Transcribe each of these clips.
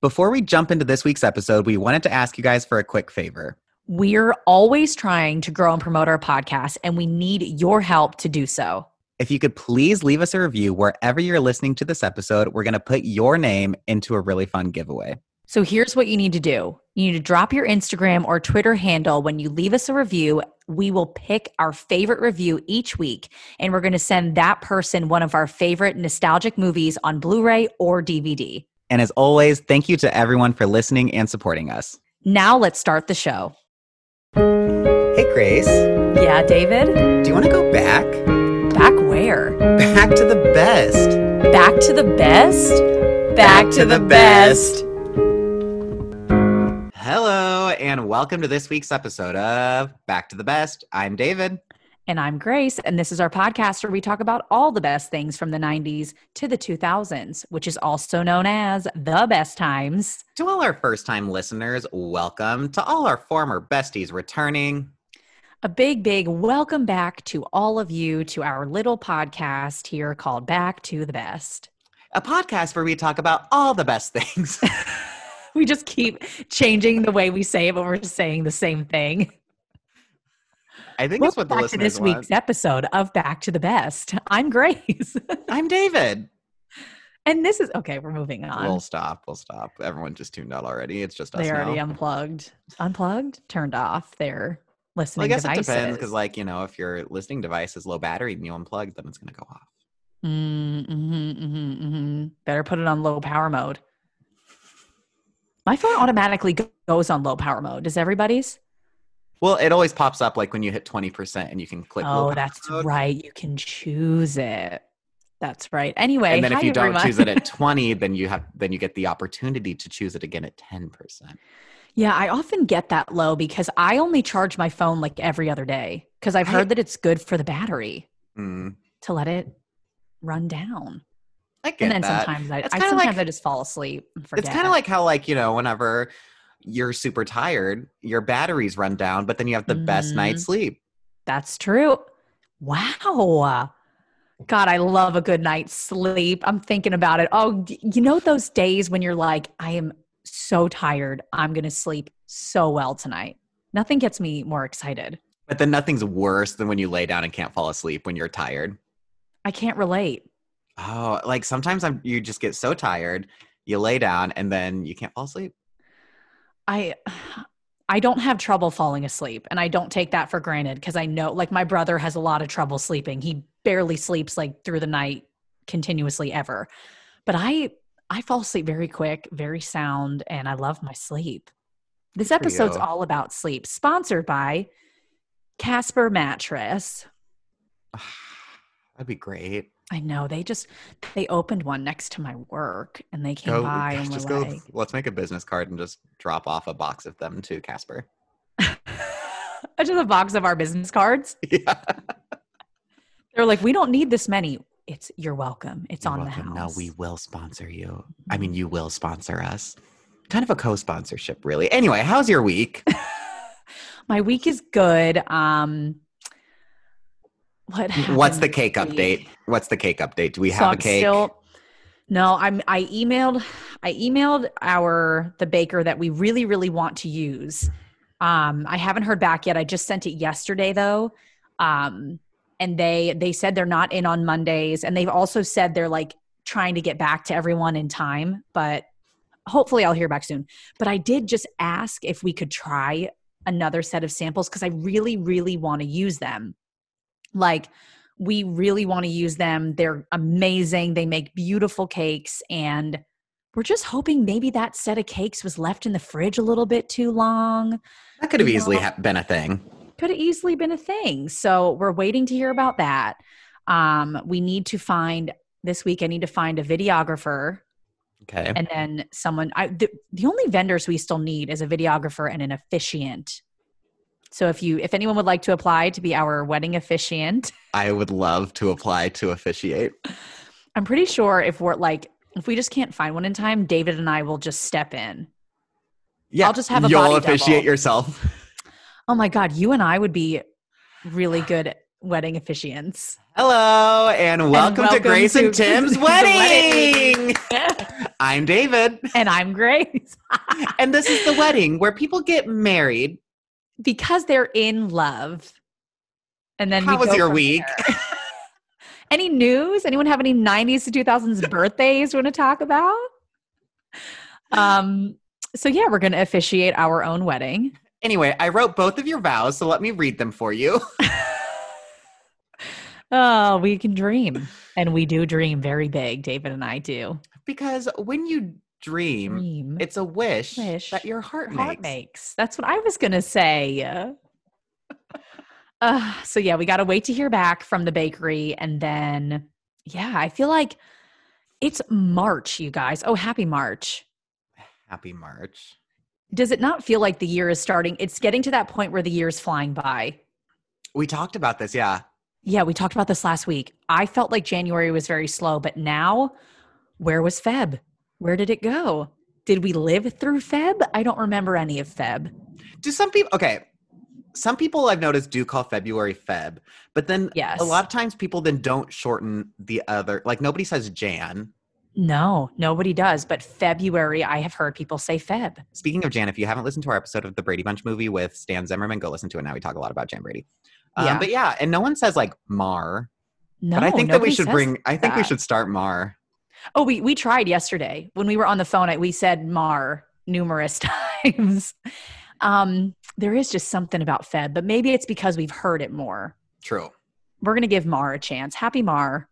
Before we jump into this week's episode, we wanted to ask you guys for a quick favor. We're always trying to grow and promote our podcast, and we need your help to do so. If you could please leave us a review wherever you're listening to this episode, we're going to put your name into a really fun giveaway. So here's what you need to do you need to drop your Instagram or Twitter handle when you leave us a review. We will pick our favorite review each week, and we're going to send that person one of our favorite nostalgic movies on Blu ray or DVD. And as always, thank you to everyone for listening and supporting us. Now let's start the show. Hey, Grace, Yeah, David? do you want to go back? Back where? Back to the best. Back to the best? Back to the best. Hello, and welcome to this week's episode of Back to the Best. I'm David. And I'm Grace, and this is our podcast where we talk about all the best things from the 90s to the 2000s, which is also known as the best times. To all our first time listeners, welcome. To all our former besties returning, A big, big welcome back to all of you to our little podcast here called Back to the Best. a podcast where we talk about all the best things. We just keep changing the way we say it, but we're saying the same thing. I think that's Welcome what the back to this want. week's episode of Back to the Best. I'm Grace. I'm David. and this is okay, we're moving on. We'll stop. We'll stop. Everyone just tuned out already. It's just us they already now. unplugged, unplugged, turned off their listening well, I guess devices. it depends because, like, you know, if your listening device is low battery and you unplug, then it's going to go off. Mm, mhm, mhm, mhm. Better put it on low power mode. My phone automatically goes on low power mode. Does everybody's? Well, it always pops up like when you hit 20% and you can click. Oh, that's mode. right. You can choose it. That's right. Anyway, And then if hi, you don't everyone. choose it at 20, then you have then you get the opportunity to choose it again at 10%. yeah, I often get that low because I only charge my phone like every other day because I've I- heard that it's good for the battery Mm, to let it run down. I get And then that. sometimes I, I sometimes like- I just fall asleep and forget. It's kind of like how, like, you know, whenever you're super tired, your batteries run down, but then you have the best Mhm. night's sleep. That's true. Wow. God, I love a good night's sleep. I'm thinking about it. Oh, you know those days when you're like, I am so tired. I'm going to sleep so well tonight. Nothing gets me more excited. But then nothing's worse than when you lay down and can't fall asleep when you're tired. I can't relate. Oh, like sometimes I'm you just get so tired, you lay down and then you can't fall asleep. I I don't have trouble falling asleep and I don't take that for granted because I know like my brother has a lot of trouble sleeping. He barely sleeps like through the night continuously ever. But I I fall asleep very quick, very sound and I love my sleep. This episode's all about sleep, sponsored by Casper Mattress. That'd be great. I know they just they opened one next to my work and they came Go, by and were just go. like Let's make a business card and just drop off a box of them to Casper. just a box of our business cards. Yeah. They're like, we don't need this many. It's you're welcome. It's You're on welcome. the house. No, we will sponsor you. I mean, you will sponsor us. Kind of a co-sponsorship, really. Anyway, how's your week? My week is good. Um, what? What's the cake update? What's the cake update? Do we So have a I'm cake? still- no, I'm. I emailed. I emailed our the baker that we really, really want to use. Um, I haven't heard back yet. I just sent it yesterday though. Um, and they they said they're not in on Mondays, and they've also said they're like trying to get back to everyone in time. But hopefully, I'll hear back soon. But I did just ask if we could try another set of samples because I really, really want to use them. Like we really want to use them. They're amazing. They make beautiful cakes. And we're just hoping maybe that set of cakes was left in the fridge a little bit too long. That could have you easily know- been a thing. Could have easily been a thing. So we're waiting to hear about that. Um, we need to find this week, I need to find a videographer Okay. and then someone. I, the, the only vendors we still need is a videographer and an officiant. So if you, if anyone would like to apply to be our wedding officiant, I would love to apply to officiate. I'm pretty sure if we're like, if we just can't find one in time, David and I will just step in. Yeah, I'll just have a You'll officiate double. yourself. Oh my God, you and I would be really good wedding officiants. Hello and welcome, to welcome Grace and Tim's wedding. wedding. I'm David. And I'm Grace. and this is the wedding where people get married. Because they're in love. And then How was your week? any news? Anyone have any 90s to 2000s birthdays you want to talk about? Um, so yeah, we're going to officiate our own wedding. Anyway, I wrote both of your vows, so let me read them for you. Oh, we can dream. And we do dream very big. David and I do. because when you dream, Dream. it's a wish, Wish that your heart, heart makes. makes. That's what I was going to say. Uh, so yeah, we got to wait to hear back from the bakery. And then, yeah, I feel like it's March, you guys. Oh, happy March. Happy March. Does it not feel like the year is starting? It's getting to that point where the year is flying by. We talked about this, yeah. Yeah, we talked about this last week. I felt like January was very slow, but now, where was Feb? Where did it go? Did we live through Feb? I don't remember any of Feb. Do some people okay? Some people I've noticed do call February Feb, but then Yes. a lot of times people then don't shorten the other. Like nobody says Jan. No, nobody does. But February, I have heard people say Feb. Speaking of Jan, if you haven't listened to our episode of the Brady Bunch movie with Stan Zimmerman, go listen to it. Now we talk a lot about Jan Brady. Um, Yeah. but yeah, and no one says like Mar. No, but I think that we should bring. I think we should start Mar. Oh, we we tried yesterday when we were on the phone. I- We said Mar numerous times. Um, there is just something about Feb, but maybe it's because we've heard it more. True. We're gonna give Mar a chance. Happy Mar.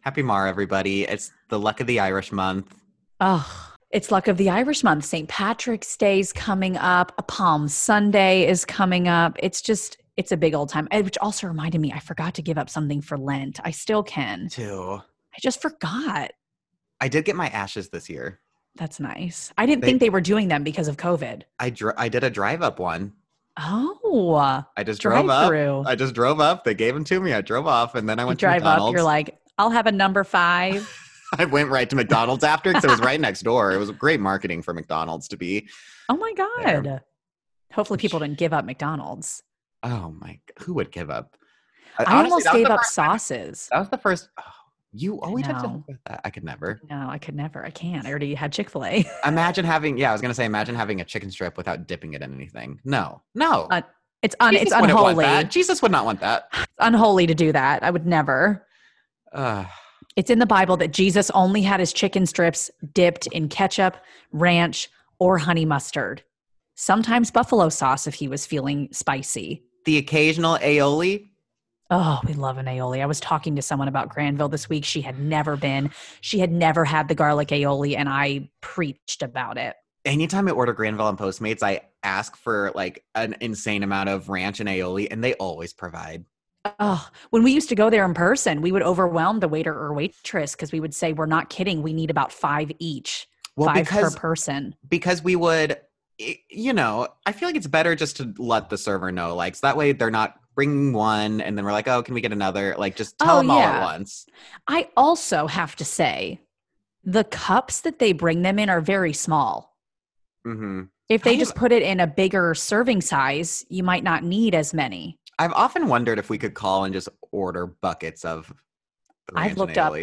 Happy Mar, everybody! It's the luck of the Irish month. Oh, it's luck of the Irish month. St. Patrick's Day's coming up. A Palm Sunday is coming up. It's just it's a big old time. Which also reminded me, I forgot to give up something for Lent. I still can. Too. I just forgot. I did get my ashes this year. That's nice. I didn't They- think they were doing them because of COVID. I dr- I did a drive up one. Oh, I just drove up. through. I just drove up. They gave them to me. I drove off, and then I You went to drive McDonald's. up. You're like, I'll have a number five. I went right to McDonald's after because it was right next door. It was great marketing for McDonald's to be. Oh my There. god. Hopefully, people didn't give up McDonald's. Oh my! Who would give up? I Honestly, almost gave up first sauces. That was the first. Oh, you always have to think about that. I could never No, I could never. I can't. I already had Chick Fil A. imagine having. Yeah, I was gonna say imagine having a chicken strip without dipping it in anything. No, no. Uh, It's un. Jesus It's unholy. Jesus would not want that. It's unholy to do that. I would never. Uh, It's in the Bible that Jesus only had his chicken strips dipped in ketchup, ranch, or honey mustard. Sometimes buffalo sauce if he was feeling spicy. the occasional aioli. Oh, we love an aioli. I was talking to someone about Granville this week. She had never been. She had never had the garlic aioli, and I preached about it. Anytime I order Granville and Postmates, I ask for like an insane amount of ranch and aioli, and they always provide. Oh, when we used to go there in person, we would overwhelm the waiter or waitress because we would say, "We're not kidding. We need about five each, Well, five because per person." because we would you know i feel like it's better just to let the server know like so that way they're not bringing one and then we're like oh can we get another like just tell Oh, them all at once I also have to say, the cups that they bring them in are very small. hmm If they just put it in a bigger serving size, you might not need as many. i've often wondered if we could call and just order buckets of I've looked up-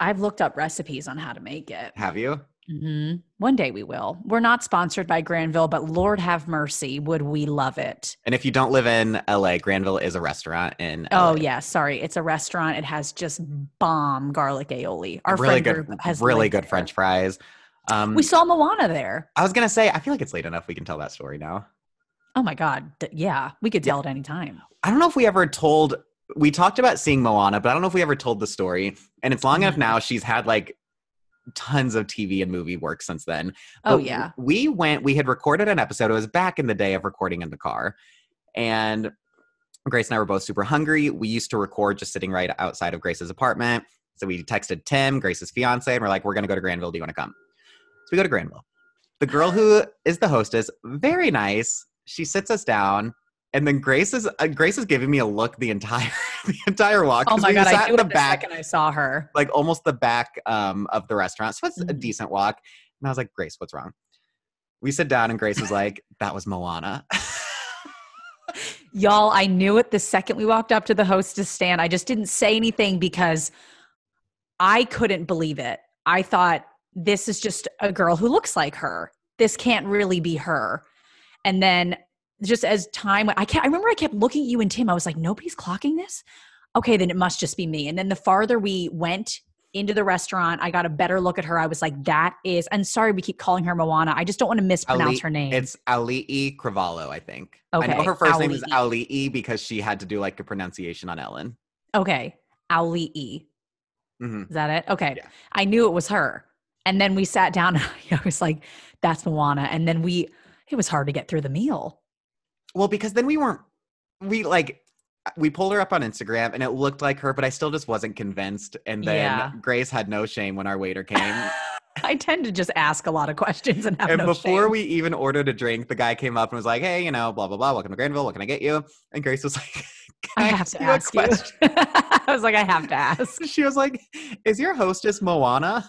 I've looked up recipes on how to make it. have you hmm One day we will. We're not sponsored by Granville, but Lord have mercy, would we love it? and if you don't live in la granville is a restaurant in Oh yeah, sorry, it's a restaurant. It has just bomb garlic aioli. Our really friend good group has really good there. french fries um We saw Moana there. i was gonna say i feel like it's late enough we can tell that story now Oh my god, th- yeah, we could tell it any time. I don't know if we ever told. We talked about seeing Moana, but I don't know if we ever told the story. And it's long enough Mhm. now. She's had like tons of TV and movie work since then. Oh yeah, We went. We had recorded an episode. It was back in the day of recording in the car, and Grace and I were both super hungry. We used to record just sitting right outside of Grace's apartment. So we texted Tim, Grace's fiance, and we're like, "We're gonna go to Granville. Do you want to come?" So we go to Granville. The girl who is the hostess, very nice. She sits us down, and then Grace is uh, Grace is giving me a look the entire the entire walk. Oh my god, sat I the back, second I saw her. like almost the back um, of the restaurant. So it's a Mhm. decent walk. And I was like, Grace, what's wrong? We sit down, and Grace was like, "That was Moana." Y'all, I knew it the second we walked up to the hostess stand. I just didn't say anything because I couldn't believe it. I thought this is just a girl who looks like her. This can't really be her. And then just as time I can't I remember I kept looking at you and Tim. I was like, nobody's clocking this. Okay, then it must just be me. And then the farther we went into the restaurant, I got a better look at her. I was like, that is and sorry we keep calling her Moana. I just don't want to mispronounce Ali- her name. It's Ali'i Cravalho, I think. I Okay, know her first name is Ali'i. Ali'i because she had to do like a pronunciation on Ellen. okay. Auli'i. hmm Is that it? Okay. Yeah. I knew it was her. And then we sat down and I was like, that's Moana. And then we, it was hard to get through the meal. Well, because then we weren't, we like, uh, we pulled her up on Instagram and it looked like her, but I still just wasn't convinced. And then Yeah. Grace had no shame when our waiter came. I tend to just ask a lot of questions and have and no before shame. we even ordered a drink, the guy came up and was like, "Hey, you know, blah blah blah. Welcome to Granville. What can I get you?" And Grace was like, I "Can have to ask you. I was like, I have to ask. She was like, "Is your hostess Moana?"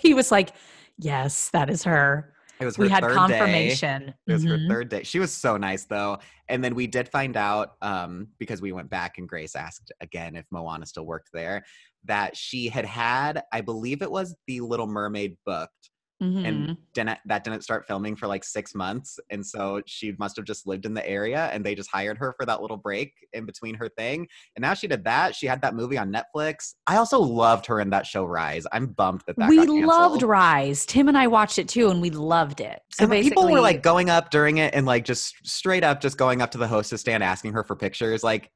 He was like, yes, that is her. It was her We had third day. confirmation. It was her Mhm. third day. She was so nice though. And then we did find out, um, because we went back and Grace asked again if Moana still worked there, that she had had, I believe it was the Little Mermaid booked, Mhm. and didn't that didn't start filming for like six months. And so she must have just lived in the area and they just hired her for that little break in between her thing. And now she did that. She had that movie on Netflix. I also loved her in that show Rise. I'm bummed that that we loved. Rise. Tim and I watched it too, and we loved it. So people were like going up during it and like just straight up just going up to the hostess stand asking her for pictures. Like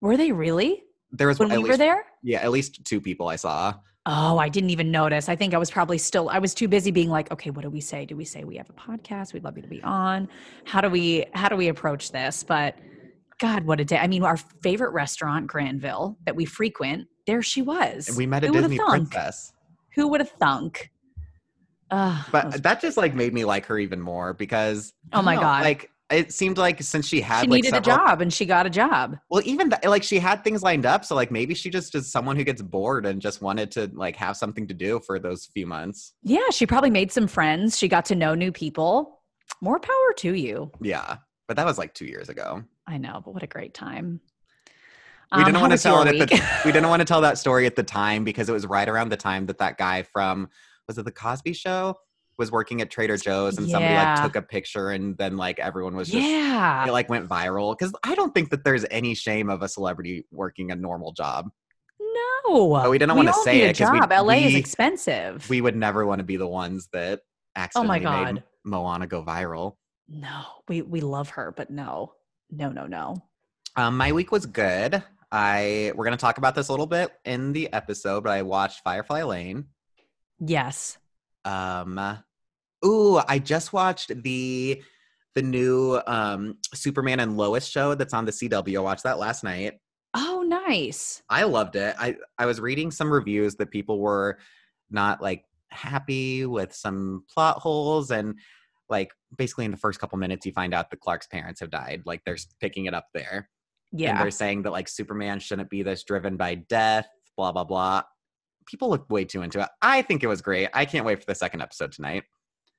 were they really there was when we least, were there? yeah, at least two people I saw. Oh, I didn't even notice. I think I was probably still, I was too busy being like, okay, what do we say? Do we say we have a podcast? We'd love you to be on. How do we, how do we approach this? But God, what a day. I mean, our favorite restaurant, Granville, that we frequent, there she was. And we met a Who Disney princess. Who would have thunk? Ugh, But that just like made me like her even more because Oh my know, God. Like it seemed like since she had she like needed a job and she got a job. Well, even that, like she had things lined up, so like maybe she just is someone who gets bored and just wanted to like have something to do for those few months. Yeah, she probably made some friends. She got to know new people. More power to you. Yeah, but that was like two years ago. I know, but what a great time. We Um, didn't how want to tell it at the we didn't want to tell that story at the time because it was right around the time that that guy from was it the Cosby Show was working at Trader Joe's and somebody like took a picture and then like everyone was just yeah. it like went viral because I don't think that there's any shame of a celebrity working a normal job. No, But we didn't wanna say need it A 'cause we-. LA is expensive. We would never want to be the ones that oh accidentally my made Moana go viral. no. We we love her, but no, no, no, no. Um, my week was good. I we're gonna talk about this a little bit in the episode, but I watched Firefly Lane. Yes. Um, ooh, I just watched the the new um Superman and Lois show that's on the CW. I watched that last night. Oh, nice. I loved it. I I was reading some reviews that people were not like happy with some plot holes and like basically in the first couple minutes you find out that Clark's parents have died. Like they're picking it up there. And Yeah. they're saying that like Superman shouldn't be this driven by death, blah blah blah. People look way too into it. I think it was great. I can't wait for the second episode tonight.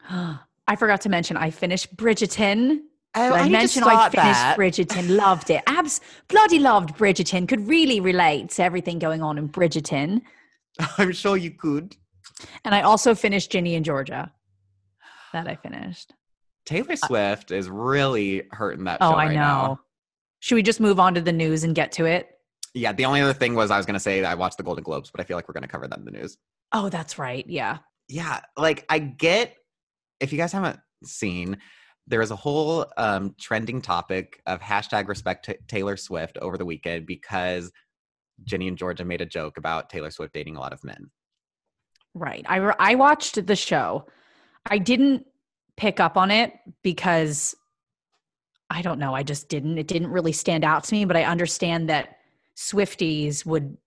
I forgot to mention I finished Bridgerton. Oh, Did I, mentioned I finished Bridgerton? Loved it. Abs bloody loved Bridgerton. Could really relate to everything going on in Bridgerton. I'm sure you could. And I also finished Ginny and Georgia. That I finished. Taylor Swift is really hurting that show Uh, Oh, I right know. now. Should we just move on to the news and get to it? Yeah, the only other thing was I was gonna say that I watched the Golden Globes, but I feel like we're gonna cover that in the news. Oh, that's right. Yeah. Yeah, like I get if you guys haven't seen, there was a whole um, trending topic of hashtag respect Ta- Taylor Swift over the weekend because Ginny and Georgia made a joke about Taylor Swift dating a lot of men. Right. I re- I watched the show. I didn't pick up on it because I don't know. I just didn't. It didn't really stand out to me, but I understand that Swifties would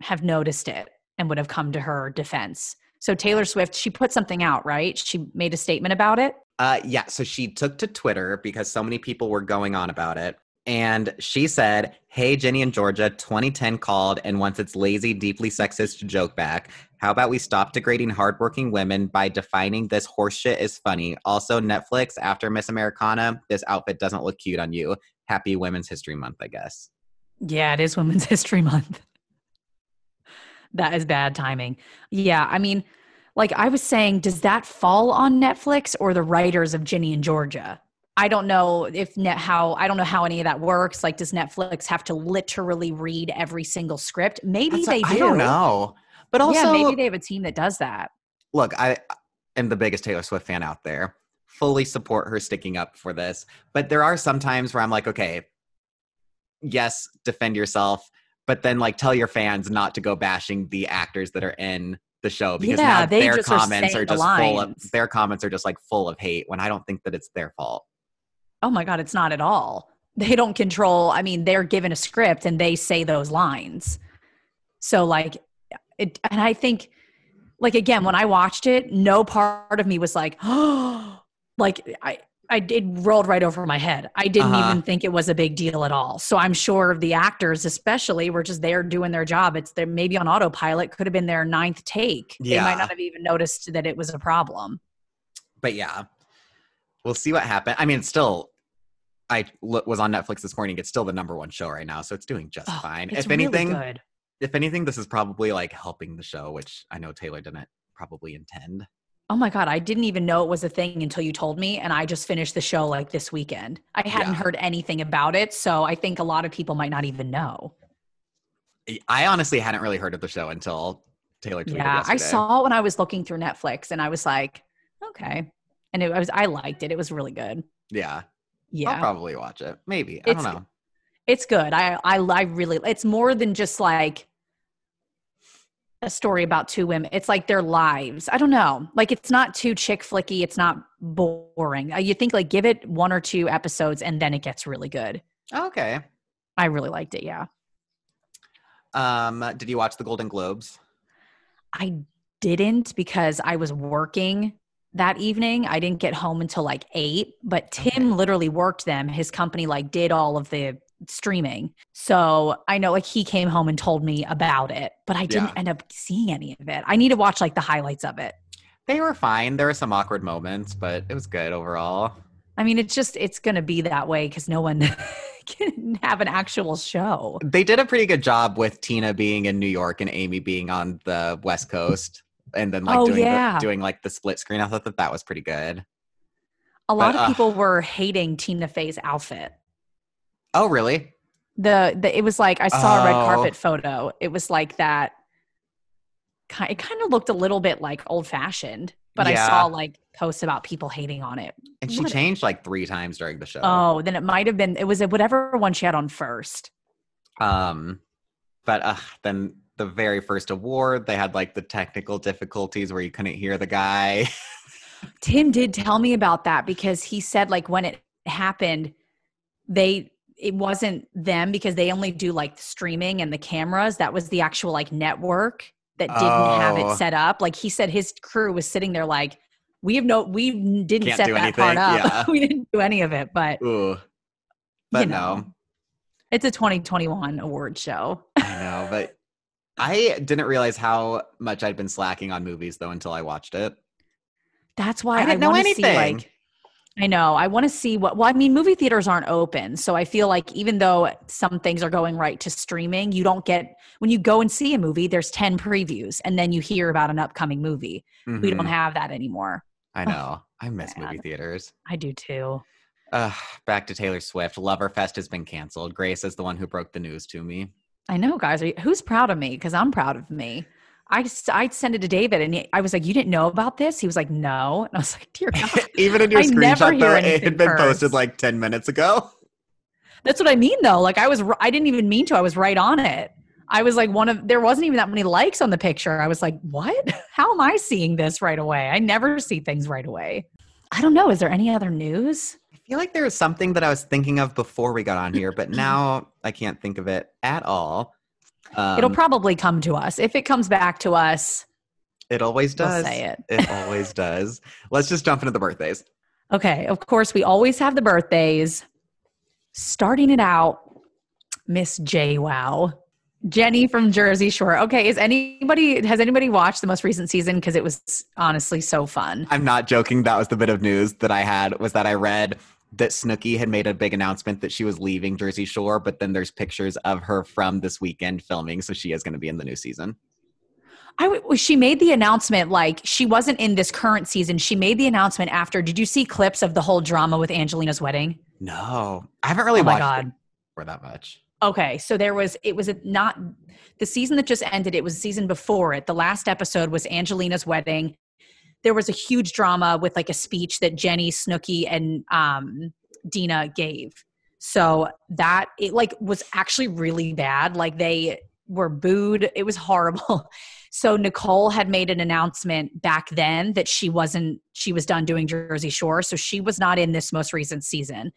have noticed it and would have come to her defense. So Taylor Swift, she put something out, right? She made a statement about it. Uh, yeah, so she took to Twitter because so many people were going on about it. And she said, Hey, Ginny and Georgia, 2010 called and wants its lazy, deeply sexist joke back. How about we stop degrading hardworking women by defining this horseshit as funny? Also, Netflix, after Miss Americana, this outfit doesn't look cute on you. Happy Women's History Month, I guess. Yeah, it is Women's History Month. That is bad timing. Yeah, I mean, like I was saying, does that fall on Netflix or the writers of Ginny and Georgia? I don't know if net how I don't know how any of that works. Like, does Netflix have to literally read every single script? Maybe That's a- they do. I don't know. But also, yeah, maybe they have a team that does that. look, I am the biggest Taylor Swift fan out there. Fully support her sticking up for this. But there are some times where I'm like, okay, yes, defend yourself, but then like tell your fans not to go bashing the actors that are in the show because Yeah, now they their just are comments are the just full of their comments are just like full of hate when I don't think that it's their fault. Oh my God, it's not at all. They don't control, I mean, they're given a script and they say those lines. So, like, it, and I think, like, again, when I watched it, no part of me was like, oh, like, I, I it rolled right over my head. I didn't Uh-huh. even think it was a big deal at all. So I'm sure the actors, especially, were just there doing their job. It's their maybe on autopilot. Could have been their ninth take. They might not have even noticed that it was a problem. But yeah, we'll see what happens. I mean, it's still. I was on Netflix this morning. It's still the number one show right now, so it's doing just Oh, fine. it's If really anything, good. if anything, this is probably like helping the show, which I know Taylor didn't probably intend. Oh my God, I didn't even know it was a thing until you told me. And I just finished the show like this weekend. I hadn't Yeah. heard anything about it. So I think a lot of people might not even know. I honestly hadn't really heard of the show until Taylor tweeted yeah, I saw it when I was looking through Netflix and I was like, okay. And it was, I liked it. It was really good. Yeah, Yeah. I'll probably watch it. Maybe I It's- don't know. It's good. I, I, I really, it's more than just like a story about two women. It's like their lives. I don't know. Like it's not too chick flicky. It's not boring. Uh, You think like give it one or two episodes and then it gets really good. Okay. I really liked it. Yeah. Um, did you watch the Golden Globes? I didn't because I was working that evening. I didn't get home until like eight, but Tim Okay. literally worked them. His company like did all of the streaming. So I know like he came home and told me about it, but I didn't Yeah. end up seeing any of it. I need to watch like the highlights of it. They were fine. There were some awkward moments, but it was good overall. I mean, it's just, it's going to be that way because no one can have an actual show. They did a pretty good job with Tina being in New York and Amy being on the West Coast, and then like Oh, doing yeah. the, doing like the split screen. I thought that that was pretty good. A lot But, of uh, people were hating Tina Fey's outfit. Oh, really? the, the it was like I saw a red Oh. carpet photo. It was like that. ki- It kind of looked a little bit like old fashioned, but I Yeah. saw like posts about people hating on it. And she What- changed like three times during the show. Oh, then it might have been. It was whatever one she had on first. Um, but uh, then the very first award, they had like the technical difficulties where you couldn't hear the guy. Tim did tell me about that because he said like when it happened, they it wasn't them because they only do like streaming and the cameras. That was the actual like network that didn't have Oh. it set up. Like he said, his crew was sitting there like, we have no, we didn't Can't set that part up. yeah. we didn't do any of it, but Ooh. But you know, no, it's a 2021 award show. I know. But I didn't realize how much I'd been slacking on movies though until I watched it. That's why I I, didn't know want to see anything. like I know. I want to see what well, I mean, movie theaters aren't open. So I feel like even though some things are going right to streaming, you don't get when you go and see a movie, there's 10 previews and then you hear about an upcoming movie. We don't Mhm. have that anymore. I know. I miss sad. movie theaters. I do too. Uh, back to Taylor Swift. Loverfest has been canceled. Grace is the one who broke the news to me. I know, guys. Are you, who's proud of me? Because I'm proud of me. I I sent it to David and he, I was like, "You didn't know about this?" He was like, "No," and I was like, "Dear God." Even in your I screenshot, though, it had been posted like 10 minutes ago. That's what I mean, though. Like I was, I didn't even mean to. I was right on it. I was like one of. There wasn't even that many likes on the picture. I was like, "What? How am I seeing this right away?" I never see things right away. I don't know. Is there any other news? I feel like there was something that I was thinking of before we got on here, but now I can't think of it at all. Um, It'll probably come to us. If it comes back to us, it always we'll does. say it. it always does. Let's just jump into the birthdays. Okay, of course, we always have the birthdays. Starting it out, Miss JWoww. Jenny from Jersey Shore. Okay, is anybody has anybody watched the most recent season because it was honestly so fun. I'm not joking. That was the bit of news that I had was that I read that Snooki had made a big announcement that she was leaving Jersey Shore, but then there's pictures of her from this weekend filming, so she is going to be in the new season. I w- she made the announcement like she wasn't in this current season. She made the announcement after. Did you see clips of the whole drama with Angelina's wedding? No, I haven't really oh watched god. it for that much. Okay, so there was it was a, not the season that just ended. It was the season before it. The last episode was Angelina's wedding. There was a huge drama with like a speech that Jenny, Snooki, and um, Deena gave. So that it like was actually really bad. Like they were booed. It was horrible. So Nicole had made an announcement back then that she wasn't she was done doing Jersey Shore, so she was not in this most recent season.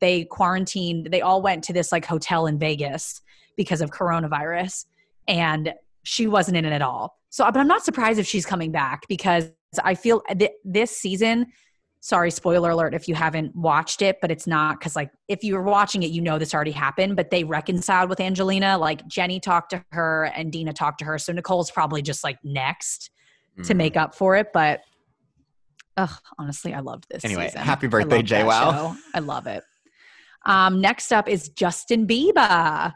They quarantined, they all went to this like hotel in Vegas because of coronavirus and she wasn't in it at all. So but I'm not surprised if she's coming back because I feel th- this season sorry spoiler alert if you haven't watched it but it's not because like if you were watching it you know this already happened but they reconciled with angelina like jenny talked to her and deena talked to her so nicole's probably just like next to Mm. make up for it but ugh, honestly i loved this Anyway, season. happy birthday, JWoww. I love it um next up is justin bieber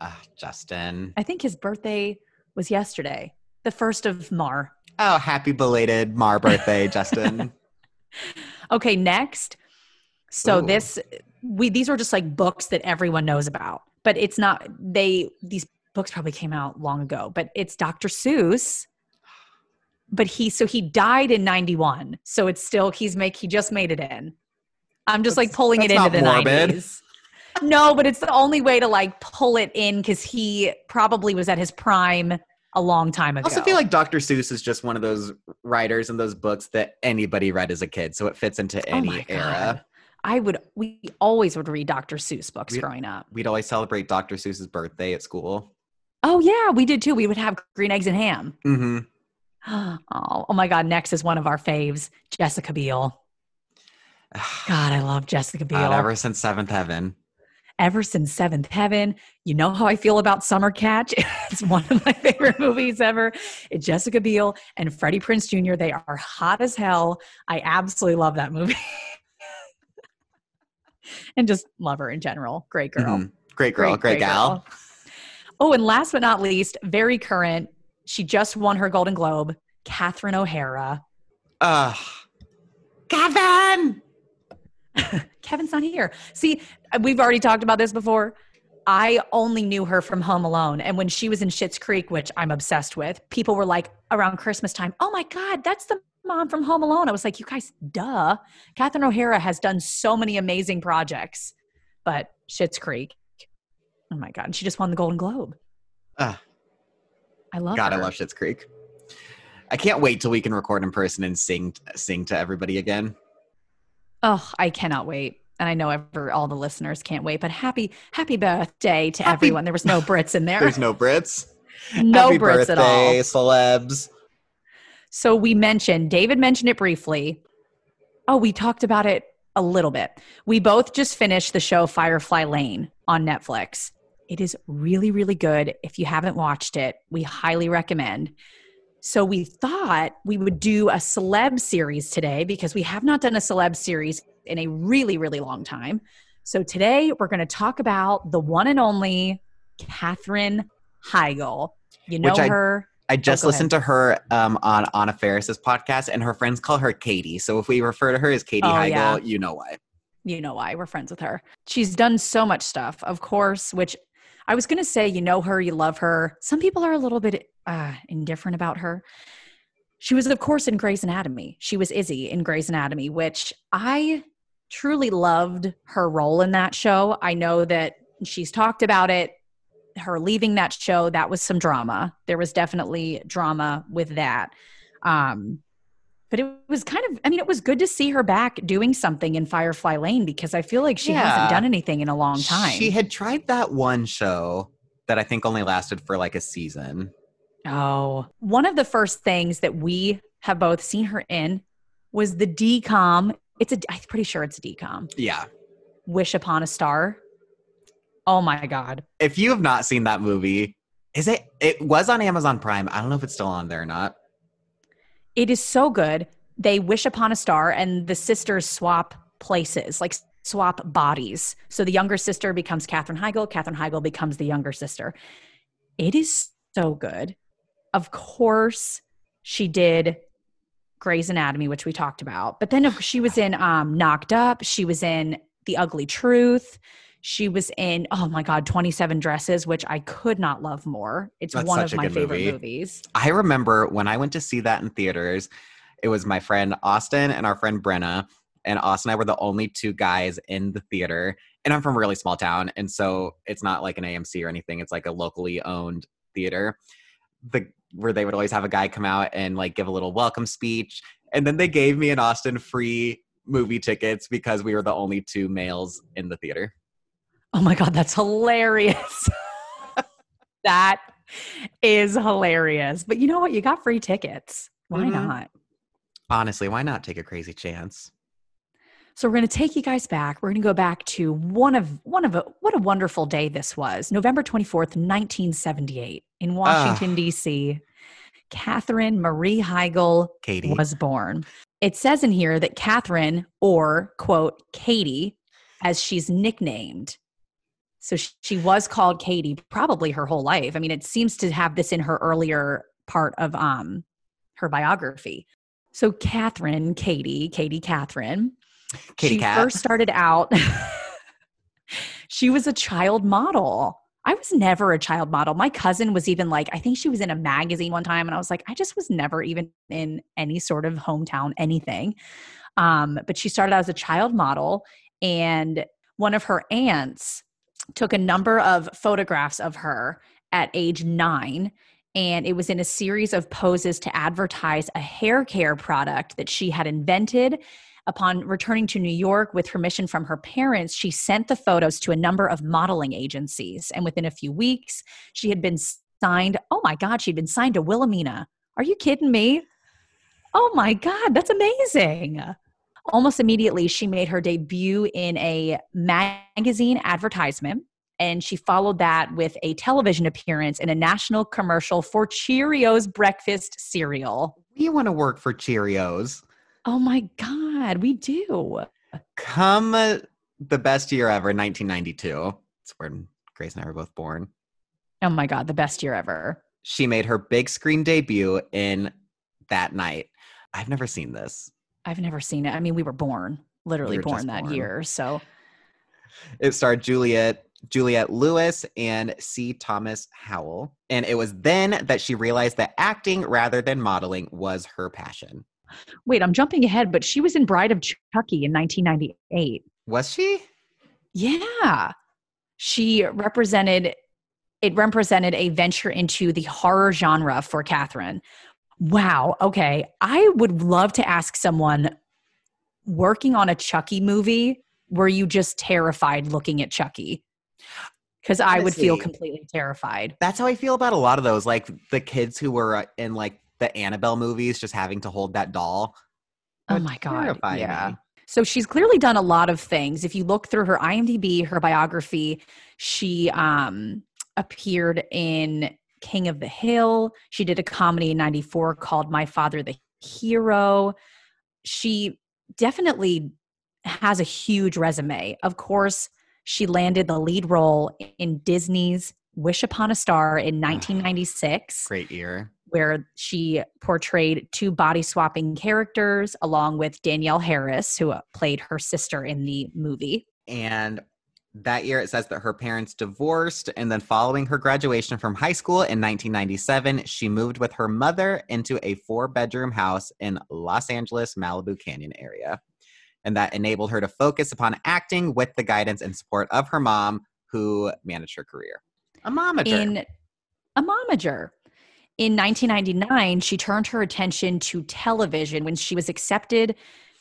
Ah, Justin. i think his birthday was yesterday the first of mar Oh, happy belated Mar birthday, Justin. Okay, next. So Ooh. this we these are just like books that everyone knows about, but it's not they these books probably came out long ago, but it's Dr. Seuss. But he so he died in 91. So it's still he's make he just made it in. I'm just like pulling it that's into the morbid. 90s. No, but it's the only way to like pull it in cuz he probably was at his prime a long time ago. I also feel like Dr. Seuss is just one of those writers and those books that anybody read as a kid, so it fits into Oh any my era. I would we always would read Dr. Seuss books We- growing up. We'd always celebrate Dr. Seuss's birthday at school. Oh yeah, we did too. We would have green eggs and ham. Mm-hmm. Oh, oh my God! Next is one of our faves, Jessica Biel. God, I love Jessica Biel. God, ever since Seventh Heaven. Ever since Seventh Heaven, you know how I feel about Summer Catch. it's one of my favorite movies ever. It's Jessica Biel and Freddie Prinze Jr. They are hot as hell. I absolutely love that movie, and just love her in general. Great girl. Mhm. Great girl, great, gal. girl. Oh, and last but not least, very current. She just won her Golden Globe. Catherine O'Hara. Ugh. Kevin! Kevin's not here. See, we've already talked about this before. I only knew her from Home Alone. And when she was in Schitt's Creek, which I'm obsessed with, people were like around Christmas time, oh my God, that's the mom from Home Alone. I was like, you guys, duh. Catherine O'Hara has done so many amazing projects, but Schitt's Creek. Oh my God. And she just won the Golden Globe. Ugh. I love God, her. I love Schitt's Creek. I can't wait till we can record in person and sing sing to everybody again. Oh, I cannot wait. And I know ever, all the listeners can't wait, but happy, happy birthday to Happy- everyone. There was no Brits in there. There's no Brits. no Happy Brits birthday, at all. celebs. So we mentioned, David mentioned it briefly. Oh, we talked about it a little bit. We both just finished the show Firefly Lane on Netflix. It is really, really good. If you haven't watched it, we highly recommend. So we thought we would do a celeb series today because we have not done a celeb series in a really, really long time. So today we're going to talk about the one and only Katherine Heigl. You know I- her. I just go listened to her um, on Anna Faris's podcast, and her friends call her Katie. So if we refer to her as Katie Oh, Heigl, yeah. you know why. you know why we're friends with her. She's done so much stuff, of course, which I was going to say, you know her, you love her. Some people are a little bit uh, indifferent about her. She was, of course, in Grey's Anatomy. She was Izzy in Grey's Anatomy, which I truly loved her role in that show. I know that she's talked about it. Her leaving that show, that was some drama. There was definitely drama with that. Um, but it was kind of, I mean, it was good to see her back doing something in Firefly Lane because I feel like she Yeah. hasn't done anything in a long time. She had tried that one show that I think only lasted for like a season. Oh, one of the first things that we have both seen her in was the DCOM. It's a, I'm pretty sure it's a DCOM. Yeah. Wish Upon a Star. Oh my God. If you have not seen that movie, is it? It was on Amazon Prime. I don't know if it's still on there or not. It is so good. They wish upon a star and the sisters swap places, like swap bodies. So the younger sister becomes Katherine Heigl. Katherine Heigl becomes the younger sister. It is so good. of course, she did Grey's Anatomy, which we talked about. But then she was in um, Knocked Up. She was in The Ugly Truth. She was in, oh my God, 27 Dresses, which I could not love more. It's That's one of my favorite movie. movies. I remember when I went to see that in theaters, it was my friend Austin and our friend Brenna. And Austin and I were the only two guys in the theater. And I'm from a really small town. And so it's not like an AMC or anything. It's like a locally owned theater. The where they would always have a guy come out and like give a little welcome speech. And then they gave me and Austin free movie tickets because we were the only two males in the theater. Oh my God, that's hilarious. that is hilarious. But you know what? You got free tickets. Why Mhm. not? Honestly, why not take a crazy chance? So we're going to take you guys back. We're going to go back to one of one of a what a wonderful day this was. November 24th, 1978 in Washington D.C. Katherine Marie Heigl Katie. was born. It says in here that Katherine or quote Katie as she's nicknamed. So sh- she was called Katie probably her whole life. I mean, it seems to have this in her earlier part of um her biography. So Katherine, Katie, Katie Katherine, Katie she Cat. first started out she was a child model i was never a child model my cousin was even like i think she was in a magazine one time and i was like i just was never even in any sort of hometown anything um, but she started out as a child model and one of her aunts took a number of photographs of her at age nine and it was in a series of poses to advertise a hair care product that she had invented Upon returning to New York with permission from her parents, she sent the photos to a number of modeling agencies. And within a few weeks, she had been signed. Oh my God, she'd been signed to Wilhelmina. Are you kidding me? Oh my God, that's amazing. Almost immediately, she made her debut in a magazine advertisement. And she followed that with a television appearance in a national commercial for Cheerios breakfast cereal. We want to work for Cheerios. Oh my God, we do. Come uh, the best year ever, 1992. It's when Grace and I were both born. Oh my God, the best year ever. She made her big screen debut in that night. I've never seen this. I've never seen it. I mean, we were born, literally were born that born. year. So, It starred Juliette Juliette Lewis and C. Thomas Howell. And it was then that she realized that acting rather than modeling was her passion. wait, I'm jumping ahead, but she was in Bride of Chucky in 1998. Was she? Yeah. She represented, it represented a venture into the horror genre for Katherine. Wow. Okay. I would love to ask someone working on a Chucky movie, were you just terrified looking at Chucky? Because I would feel completely terrified. That's how I feel about a lot of those. Like the kids who were uh, in like the Annabelle movies, just having to hold that doll. Oh my God. Yeah. me. So she's clearly done a lot of things. If you look through her IMDb, her biography, she um, appeared in King of the Hill. She did a comedy in 94 called My Father the Hero. She definitely has a huge resume. Of course, she landed the lead role in Disney's Wish Upon a Star in ah, 1996 Great year. where she portrayed two body swapping characters along with Danielle Harris, who played her sister in the movie. And that year it says that her parents divorced. And then following her graduation from high school in 1997, she moved with her mother into a four bedroom house in Los Angeles, Malibu Canyon area. And that enabled her to focus upon acting with the guidance and support of her mom, who managed her career. A momager. In a momager. In 1999, she turned her attention to television when she was accepted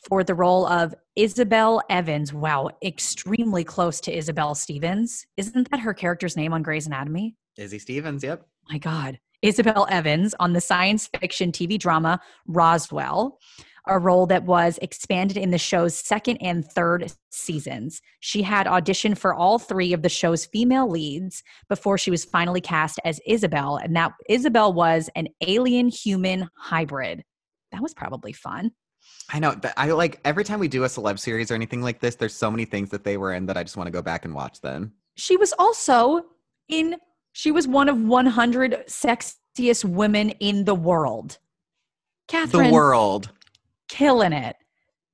for the role of Isabel Evans. Wow, extremely close to Isabel Stevens. Isn't that her character's name on Grey's Anatomy? Izzy Stevens, yep. my God, Isabel Evans on the science fiction TV drama Roswell, a role that was expanded in the show's second and third seasons. She had auditioned for all three of the show's female leads before she was finally cast as Isabel, and that Isabel was an alien human hybrid. That was probably fun. I know. I like every time we do a celeb series or anything like this, there's so many things that they were in that I just want to go back and watch them. She was also in, she was one of 100 sexiest women in the world. Katherine, The world. killing it.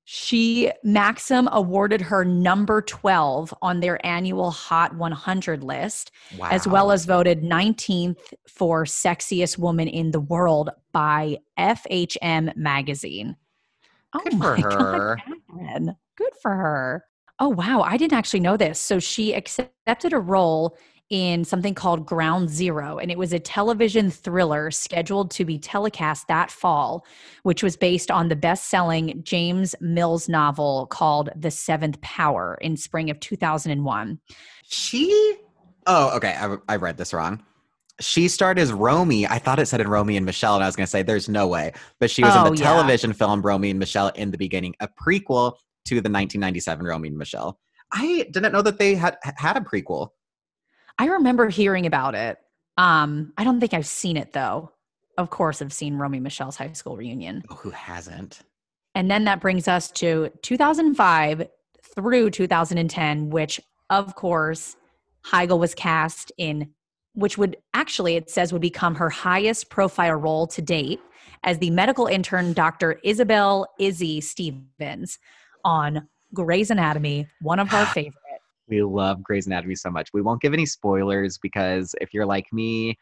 She Maxim awarded her number 12 on their annual Hot 100 list, Wow. as well as voted 19th for sexiest woman in the world by FHM magazine. Oh Good for God, her. Katherine. Good for her. Oh wow, I didn't actually know this. So she accepted a role in something called Ground Zero, and it was a television thriller scheduled to be telecast that fall, which was based on the best selling James Mills novel called The Seventh Power in spring of 2001. She. Oh, okay. I, I read this wrong. She starred as Romy. I thought it said in Romy and Michelle, and I was going to say there's no way. But she was Oh, in the yeah. television film Romy and Michelle in the beginning, a prequel to the 1997 Romy and Michelle. I didn't know that they had had a prequel. I remember hearing about it. Um, I don't think I've seen it though. Of course, I've seen Romy Michelle's high school reunion. Oh, who hasn't? And then that brings us to 2005 through 2010, which of course Heigl was cast in, which would actually, it says, would become her highest profile role to date as the medical intern, Dr. Isabel Izzy Stevens on Grey's Anatomy, one of our favorite. We love Grey's Anatomy so much. We won't give any spoilers because if you're like me,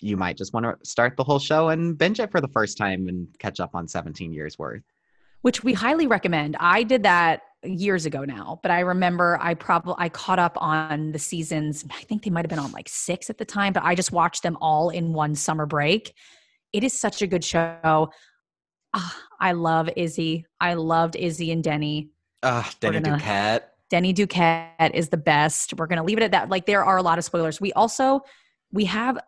you might just want to start the whole show and binge it for the first time and catch up on 17 years worth. which we highly recommend. I did that years ago now, but I remember I probably I caught up on the seasons. I think they might have been on like 6 at the time, but I just watched them all in one summer break. It is such a good show. Ah, I love Izzy. I loved Izzy and Denny. Ugh, Denny gonna- Duquette. Denny Duquette is the best. We're going to leave it at that. Like there are a lot of spoilers. We also we have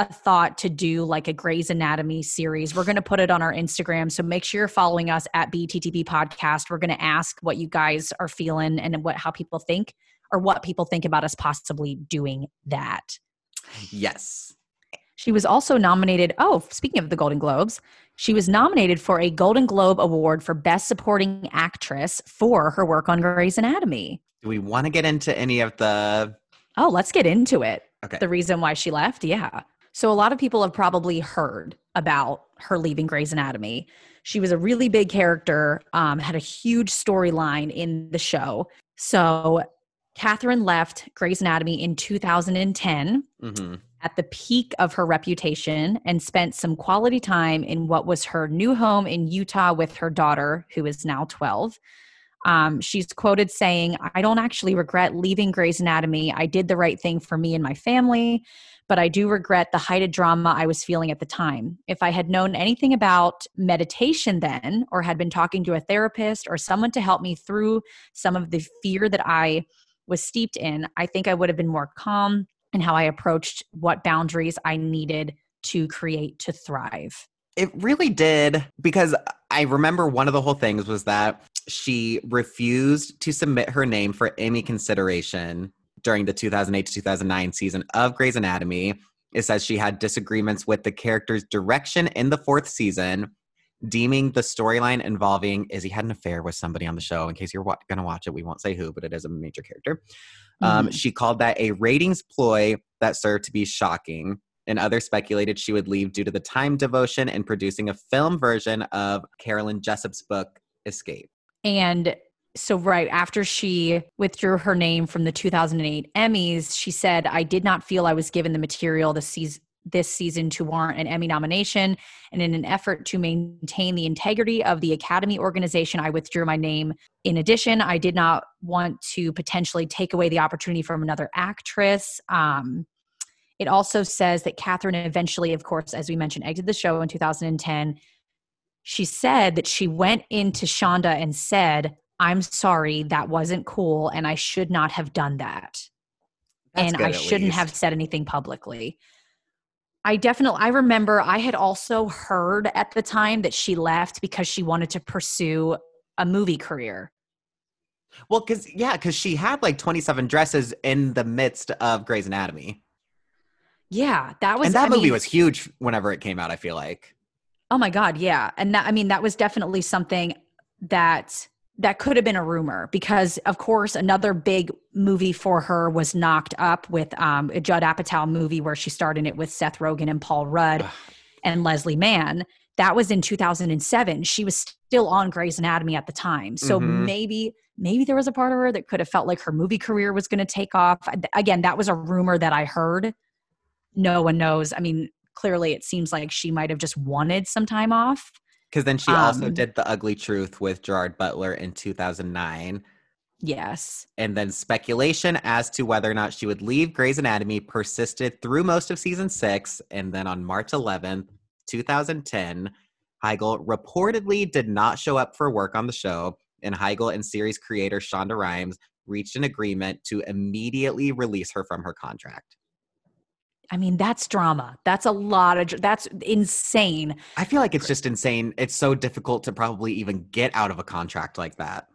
a thought to do like a Grey's Anatomy series. We're going to put it on our Instagram, so make sure you're following us at BTTB Podcast. We're going to ask what you guys are feeling and what how people think or what people think about us possibly doing that. Yes. She was also nominated. Oh, speaking of the Golden Globes, she was nominated for a Golden Globe Award for Best Supporting Actress for her work on Grey's Anatomy. Do we want to get into any of the Oh, let's get into it. Okay. The reason why she left, yeah. So a lot of people have probably heard about her leaving Grey's Anatomy. She was a really big character, um, had a huge storyline in the show. So Katherine left Grey's Anatomy in 2010 hmm at the peak of her reputation and spent some quality time in what was her new home in Utah with her daughter, who is now 12. Um, she's quoted saying, I don't actually regret leaving Grey's Anatomy. I did the right thing for me and my family, but I do regret the heighted drama I was feeling at the time. If I had known anything about meditation then, or had been talking to a therapist or someone to help me through some of the fear that I was steeped in, I think I would have been more calm in how I approached what boundaries I needed to create to thrive. It really did because I remember one of the whole things was that she refused to submit her name for Emmy consideration during the 2008 to 2009 season of Grey's Anatomy. It says she had disagreements with the character's direction in the fourth season, deeming the storyline involving Izzy had an affair with somebody on the show. In case you're wa- going to watch it, we won't say who, but it is a major character. Um, Mhm. she called that a ratings ploy that served to be shocking. And others speculated she would leave due to the time devotion in producing a film version of Carolyn Jessop's book, Escape. And so, right after she withdrew her name from the 2008 Emmys, she said, I did not feel I was given the material this season. This season to warrant an Emmy nomination, and in an effort to maintain the integrity of the Academy organization, I withdrew my name. In addition, I did not want to potentially take away the opportunity from another actress. Um, it also says that Katherine eventually, of course, as we mentioned, exited the show in 2010 she said that she went into Shonda and said, I'm sorry, that wasn't cool, and I should not have done that. That's and I shouldn't least. have said anything publicly. I definitely I remember I had also heard at the time that she left because she wanted to pursue a movie career. Well, because, yeah, because she had like 27 dresses in the midst of Grey's Anatomy. Yeah, that was and that I movie mean, was huge whenever it came out, I feel like. Oh my God, yeah. And that I mean, that was definitely something that that could have been a rumor because of course another big movie for her was knocked up with um, a judd apatow movie where she starred in it with seth rogen and paul rudd and leslie mann. That was in 2007 she was still on grey's anatomy at the time. So Mhm. maybe maybe there was a part of her that could have felt like her movie career was going to take off. Again that was a rumor that i heard. No one knows. I mean clearly it seems like she might have just wanted some time off Because then she also Um, did The Ugly Truth with Gerard Butler in 2009. yes And then speculation as to whether or not she would leave Grey's Anatomy persisted through most of season six. And then on March 11th, 2010, Heigl reportedly did not show up for work on the show. And Heigl and series creator Shonda Rhimes reached an agreement to immediately release her from her contract. I mean, that's drama. That's a lot of, that's insane. I feel like it's just insane. It's so difficult to probably even get out of a contract like that.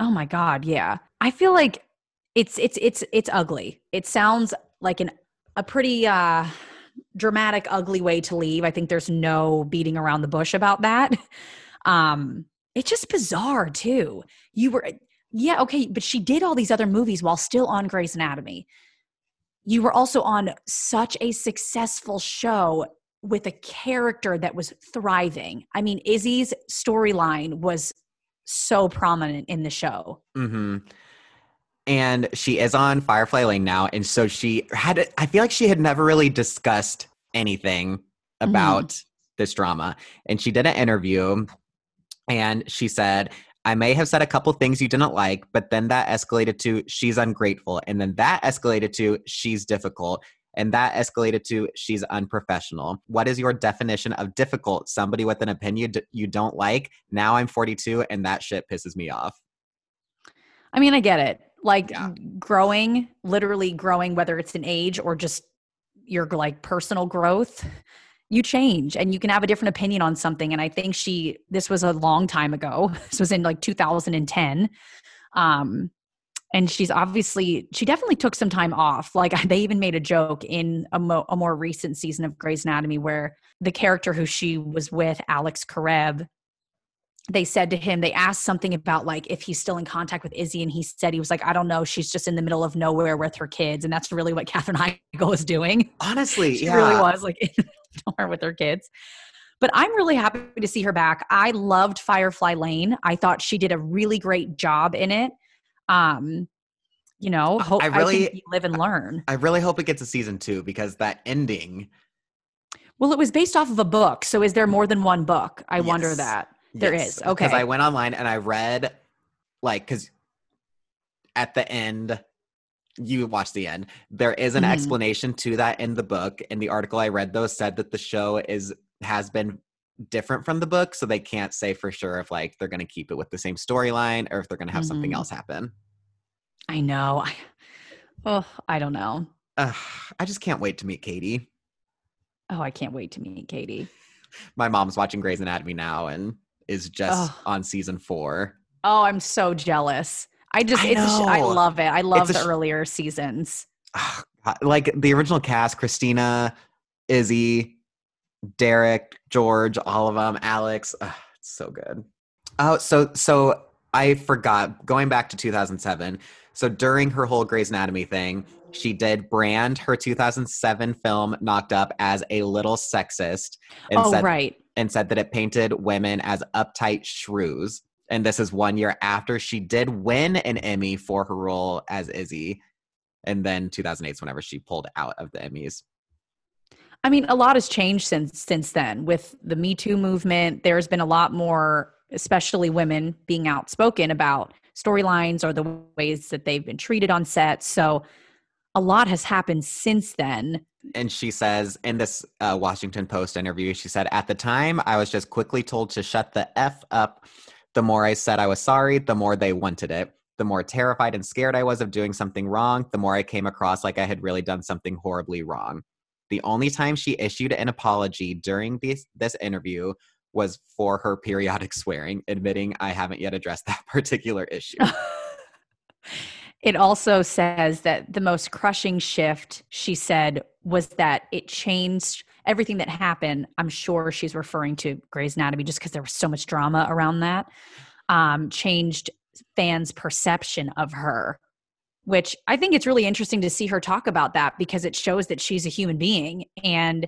Oh my God. Yeah. I feel like it's, it's, it's, it's ugly. It sounds like an, a pretty, uh, dramatic, ugly way to leave. I think there's no beating around the bush about that. Um, it's just bizarre too. You were, yeah, okay, but she did all these other movies while still on Grey's Anatomy. You were also on such a successful show with a character that was thriving. I mean, Izzy's storyline was so prominent in the show. Mm-hmm. And she is on Firefly Lane now. And so she had, I feel like she had never really discussed anything about this drama. And she did an interview and she said, I may have said a couple things you didn't like, but then that escalated to she's ungrateful. And then that escalated to she's difficult. And that escalated to she's unprofessional. What is your definition of difficult? Somebody with an opinion you don't like? Now I'm 42 and that shit pisses me off. I mean, I get it. Like Yeah. growing, literally growing, whether it's an age or just your like personal growth, you change and you can have a different opinion on something. And I think she, this was a long time ago. This was in like 2010. Um, and she's obviously, she definitely took some time off. Like they even made a joke in a, mo- a more recent season of Grey's Anatomy where the character who she was with, Alex Karev, they said to him, they asked something about like if he's still in contact with Izzy, and he said he was like, I don't know, she's just in the middle of nowhere with her kids, and that's really what Katherine Heigl was doing. Honestly, She yeah. really was like in with her kids. But I'm really happy to see her back. I loved Firefly Lane. I thought she did a really great job in it. Um, you know, hope I I, really- think you live and learn. I really hope it gets a season two because that ending. Well, it was based off of a book. So is there more than one book? I wonder Yes. that. There is, okay. Because I went online and I read, like, because at the end, you watch the end. There is an Mhm. explanation to that in the book. And the article I read, though, said that the show is has been different from the book, so they can't say for sure if like they're going to keep it with the same storyline or if they're going to have something Mhm. else happen. I know. I, oh, I don't know. Ugh, I just can't wait to meet Katie. Oh, I can't wait to meet Katie. My mom's watching Grey's Anatomy now and is just on season four. Oh, I'm so jealous. I just, I it's I love it. I love a the sh- earlier seasons. Ah, like the original cast christina izzy derek george all of them alex ugh, it's so good oh so so i forgot going back to 2007 so during her whole Grey's anatomy thing she did brand her 2007 film knocked up as a little sexist and oh, said right. and said that it painted women as uptight shrews and this is one year after she did win an emmy for her role as izzy and then 2008 is whenever she pulled out of the Emmys. I mean, a lot has changed since since then with the Me Too movement. There's been a lot more, especially women, being outspoken about storylines or the ways that they've been treated on set. So a lot has happened since then. And she says in this uh, Washington Post interview, she said, At the time, I was just quickly told to shut the F up. The more I said I was sorry, the more they wanted it. The more terrified and scared I was of doing something wrong, the more I came across like I had really done something horribly wrong. The only time she issued an apology during this, this interview was for her periodic swearing, admitting I haven't yet addressed that particular issue. it also says that the most crushing shift, she said, was that it changed everything that happened. I'm sure she's referring to Grey's Anatomy just because there was so much drama around that. Um, changed fans' perception of her, which I think it's really interesting to see her talk about that because it shows that she's a human being. And,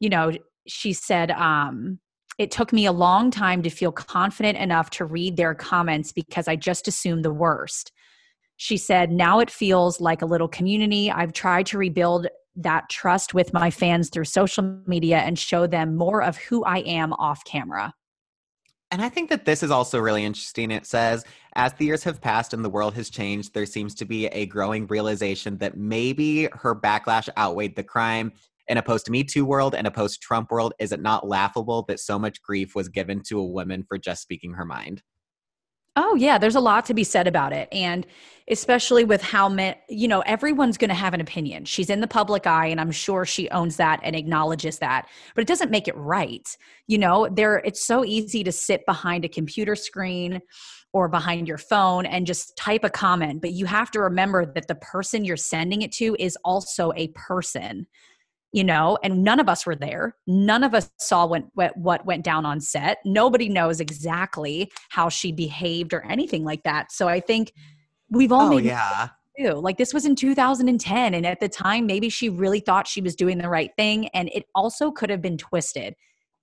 you know, she said, um, it took me a long time to feel confident enough to read their comments because I just assumed the worst. She said, Now it feels like a little community. I've tried to rebuild that trust with my fans through social media and show them more of who I am off camera. And I think that this is also really interesting. It says, as the years have passed and the world has changed, there seems to be a growing realization that maybe her backlash outweighed the crime. In a post Me Too world and a post Trump world, is it not laughable that so much grief was given to a woman for just speaking her mind? Oh yeah, there's a lot to be said about it, and especially with how many, you know, everyone's going to have an opinion. She's in the public eye, and I'm sure she owns that and acknowledges that. But it doesn't make it right. You know, there it's so easy to sit behind a computer screen or behind your phone and just type a comment, but you have to remember that the person you're sending it to is also a person you know and none of us were there none of us saw what, what, what went down on set nobody knows exactly how she behaved or anything like that so i think we've all oh, made yeah too. like this was in 2010 and at the time maybe she really thought she was doing the right thing and it also could have been twisted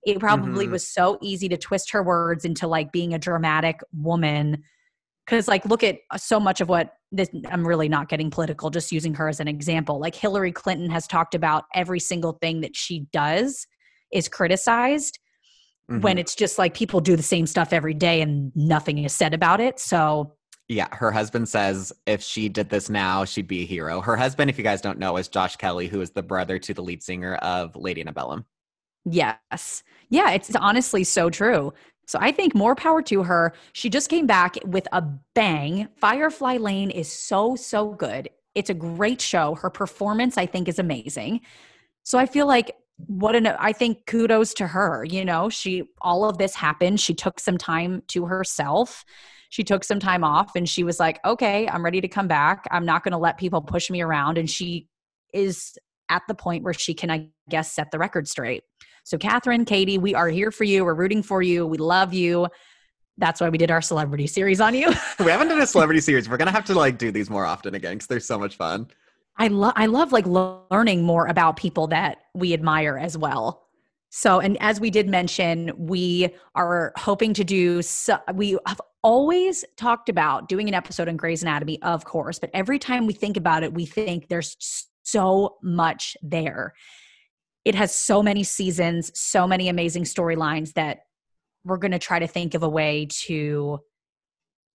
it probably Mhm. was so easy to twist her words into like being a dramatic woman because like look at uh, so much of what this i'm really not getting political just using her as an example like hillary clinton has talked about every single thing that she does is criticized when Mhm. it's just like people do the same stuff every day and nothing is said about it so Yeah, her husband says if she did this now, she'd be a hero. Her husband, if you guys don't know, is Josh Kelley, who is the brother to the lead singer of Lady Antebellum. Yes. Yeah, it's honestly so true. So I think more power to her. She just came back with a bang. Firefly Lane is so, so good. It's a great show. Her performance, I think, is amazing. So I feel like what an I think kudos to her. You know, she all of this happened. She took some time to herself. She took some time off and she was like, okay, I'm ready to come back. I'm not going to let people push me around. And she is at the point where she can, I guess, set the record straight. So, Katherine, Katie, we are here for you. We're rooting for you. We love you. That's why we did our celebrity series on you. we haven't done a celebrity series. We're gonna have to like do these more often again because they're so much fun. I love I love like learning more about people that we admire as well. So, and as we did mention, we are hoping to do. So, we have always talked about doing an episode on Grey's Anatomy, of course, but every time we think about it, we think there's so much there. It has so many seasons, so many amazing storylines that we're going to try to think of a way to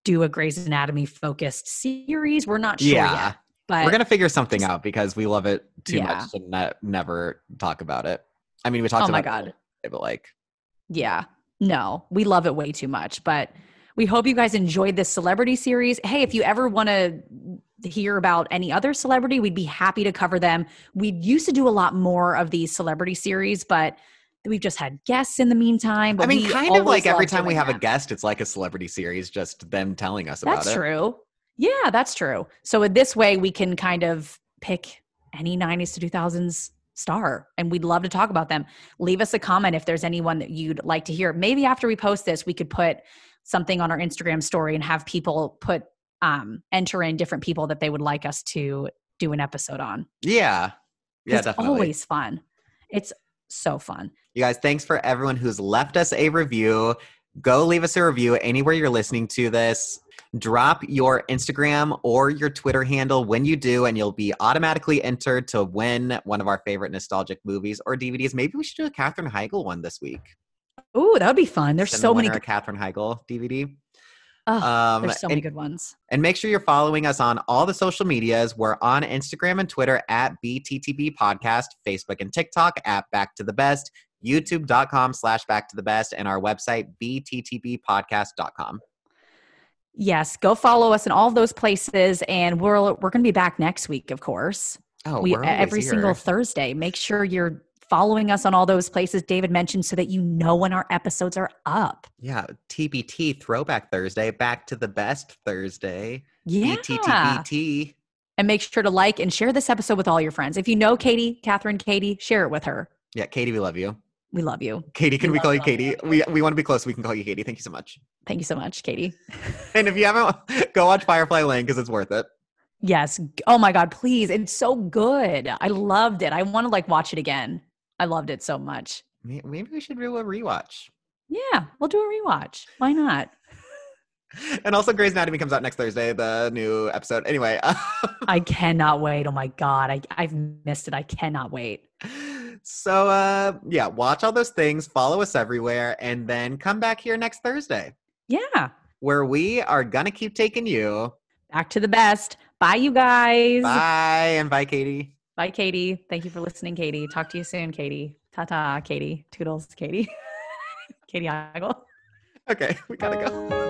do a Grey's Anatomy focused series. We're not sure yeah, yet, but we're gonna figure something out because we love it too Yeah. much to ne- never talk about it. I mean, we talked oh my about god. it, but like, Yeah. No, we love it way too much. But we hope you guys enjoyed this celebrity series. Hey, if you ever want to hear about any other celebrity, we'd be happy to cover them. We used to do a lot more of these celebrity series, but we've just had guests in the meantime. But I mean, kind of like every time we have a guest, it's like a celebrity series, just them telling us about That's it. That's true. Yeah, that's true. So in this way, we can kind of pick any 90s to 2000s star and we'd love to talk about them. Leave us a comment if there's anyone that you'd like to hear. Maybe after we post this, we could put something on our Instagram story and have people put um enter in different people that they would like us to do an episode on. Yeah, yeah, it's definitely. always fun. It's so fun. You guys, thanks for everyone who's left us a review. Go leave us a review anywhere you're listening to this. Drop your Instagram or your Twitter handle when you do, and you'll be automatically entered to win one of our favorite nostalgic movies or DVDs. Maybe we should do a Katherine Heigl one this week. Ooh, that would be fun. There's Send so many good, Katherine Heigl DVD. oh, Um, there's so and- many good ones. And make sure you're following us on all the social medias. We're on Instagram and Twitter at BTTB Podcast, Facebook and TikTok at Back to the Best, YouTube.com slash Back to the Best, and our website, BTTBpodcast.com. Yes, go follow us in all those places, and we're we're going to be back next week, of course. Oh, we every single. Thursday. Make sure you're following us on all those places David mentioned, so that you know when our episodes are up. Yeah, TBT Throwback Thursday, Back to the Best Thursday, Yeah, BTTBT. and make sure to like and share this episode with all your friends. If you know Katie, Katherine, Katie, share it with her. Yeah, Katie, we love you. We love you. Katie, can We we call you Katie? We we want to be close. We can call you Katie. Thank you so much. Thank you so much, Katie. And if you haven't, go watch Firefly Lane because it's worth it. Yes. Oh my God, please. It's so good. I loved it. I want to like watch it again. I loved it so much. Maybe we should do a rewatch. Yeah, we'll do a rewatch. Why not? And also, Grey's Anatomy comes out next Thursday, the new episode. Anyway, I cannot wait. Oh my God. I, I've missed it. I cannot wait. so uh, yeah, watch all those things, follow us everywhere, and then come back here next Thursday, Yeah. where we are gonna keep taking you. Back to the best. Bye, you guys. Bye and bye, Katie. Bye, Katie. Thank you for listening, Katie. Talk to you soon, Katie. Ta ta, Katie. Toodles, Katie. Katie Ogle. Okay, we gotta go.